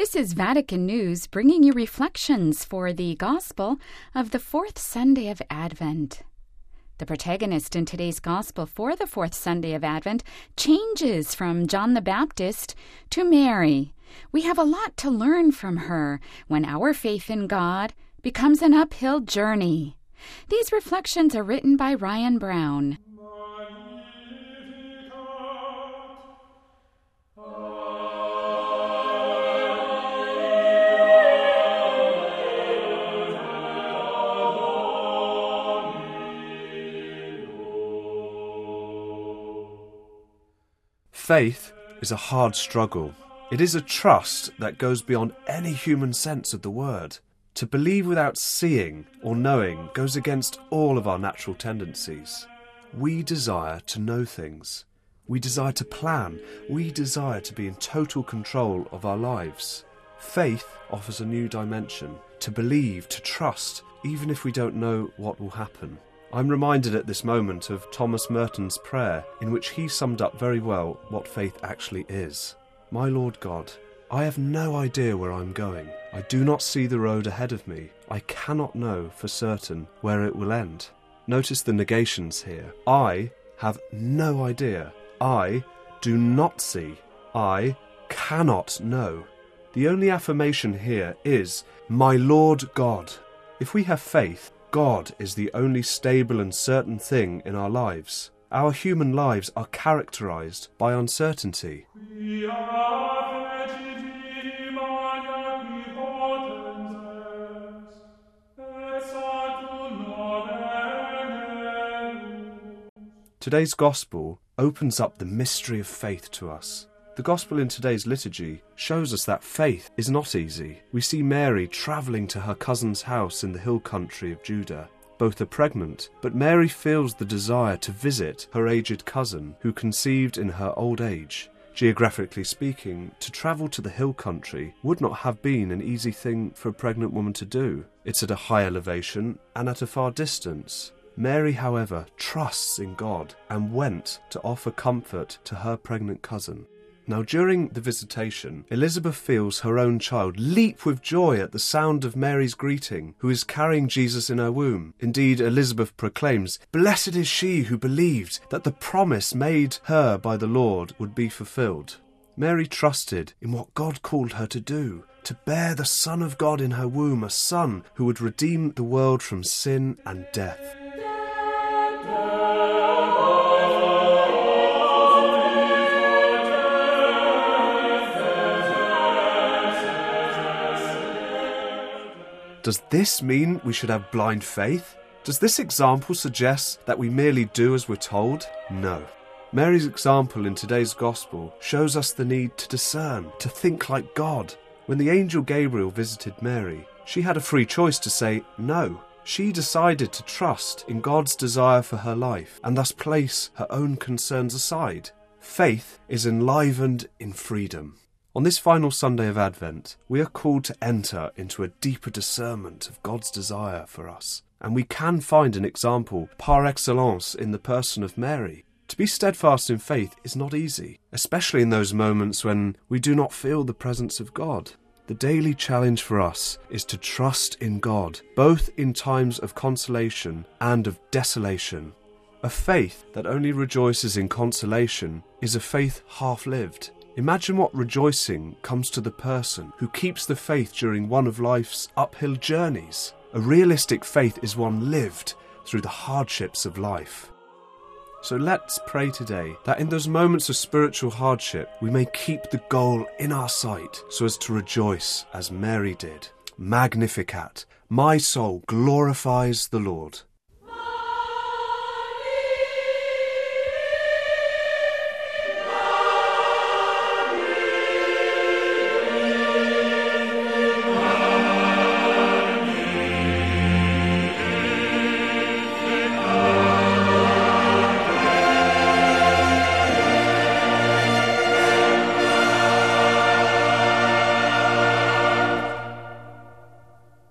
This is Vatican News bringing you reflections for the Gospel of the fourth Sunday of Advent. The protagonist in today's Gospel for the fourth Sunday of Advent changes from John the Baptist to Mary. We have a lot to learn from her when our faith in God becomes an uphill journey. These reflections are written by Ryan Brown. Faith is a hard struggle. It is a trust that goes beyond any human sense of the word. To believe without seeing or knowing goes against all of our natural tendencies. We desire to know things. We desire to plan. We desire to be in total control of our lives. Faith offers a new dimension to believe, to trust, even if we don't know what will happen. I'm reminded at this moment of Thomas Merton's prayer, in which he summed up very well what faith actually is. My Lord God, I have no idea where I'm going. I do not see the road ahead of me. I cannot know for certain where it will end. Notice the negations here. I have no idea. I do not see. I cannot know. The only affirmation here is, My Lord God. If we have faith, God is the only stable and certain thing in our lives. Our human lives are characterized by uncertainty. Today's Gospel opens up the mystery of faith to us. The Gospel in today's liturgy shows us that faith is not easy. We see Mary travelling to her cousin's house in the hill country of Judah. Both are pregnant, but Mary feels the desire to visit her aged cousin, who conceived in her old age. Geographically speaking, to travel to the hill country would not have been an easy thing for a pregnant woman to do. It's at a high elevation and at a far distance. Mary, however, trusts in God and went to offer comfort to her pregnant cousin. Now, during the visitation, Elizabeth feels her own child leap with joy at the sound of Mary's greeting, who is carrying Jesus in her womb. Indeed, Elizabeth proclaims, Blessed is she who believed that the promise made her by the Lord would be fulfilled. Mary trusted in what God called her to do, to bear the Son of God in her womb, a Son who would redeem the world from sin and death. Does this mean we should have blind faith? Does this example suggest that we merely do as we're told? No. Mary's example in today's Gospel shows us the need to discern, to think like God. When the angel Gabriel visited Mary, she had a free choice to say no. She decided to trust in God's desire for her life and thus place her own concerns aside. Faith is enlivened in freedom. On this final Sunday of Advent, we are called to enter into a deeper discernment of God's desire for us. And we can find an example par excellence in the person of Mary. To be steadfast in faith is not easy, especially in those moments when we do not feel the presence of God. The daily challenge for us is to trust in God, both in times of consolation and of desolation. A faith that only rejoices in consolation is a faith half lived. Imagine what rejoicing comes to the person who keeps the faith during one of life's uphill journeys. A realistic faith is one lived through the hardships of life. So let's pray today that in those moments of spiritual hardship, we may keep the goal in our sight so as to rejoice as Mary did. Magnificat, my soul glorifies the Lord.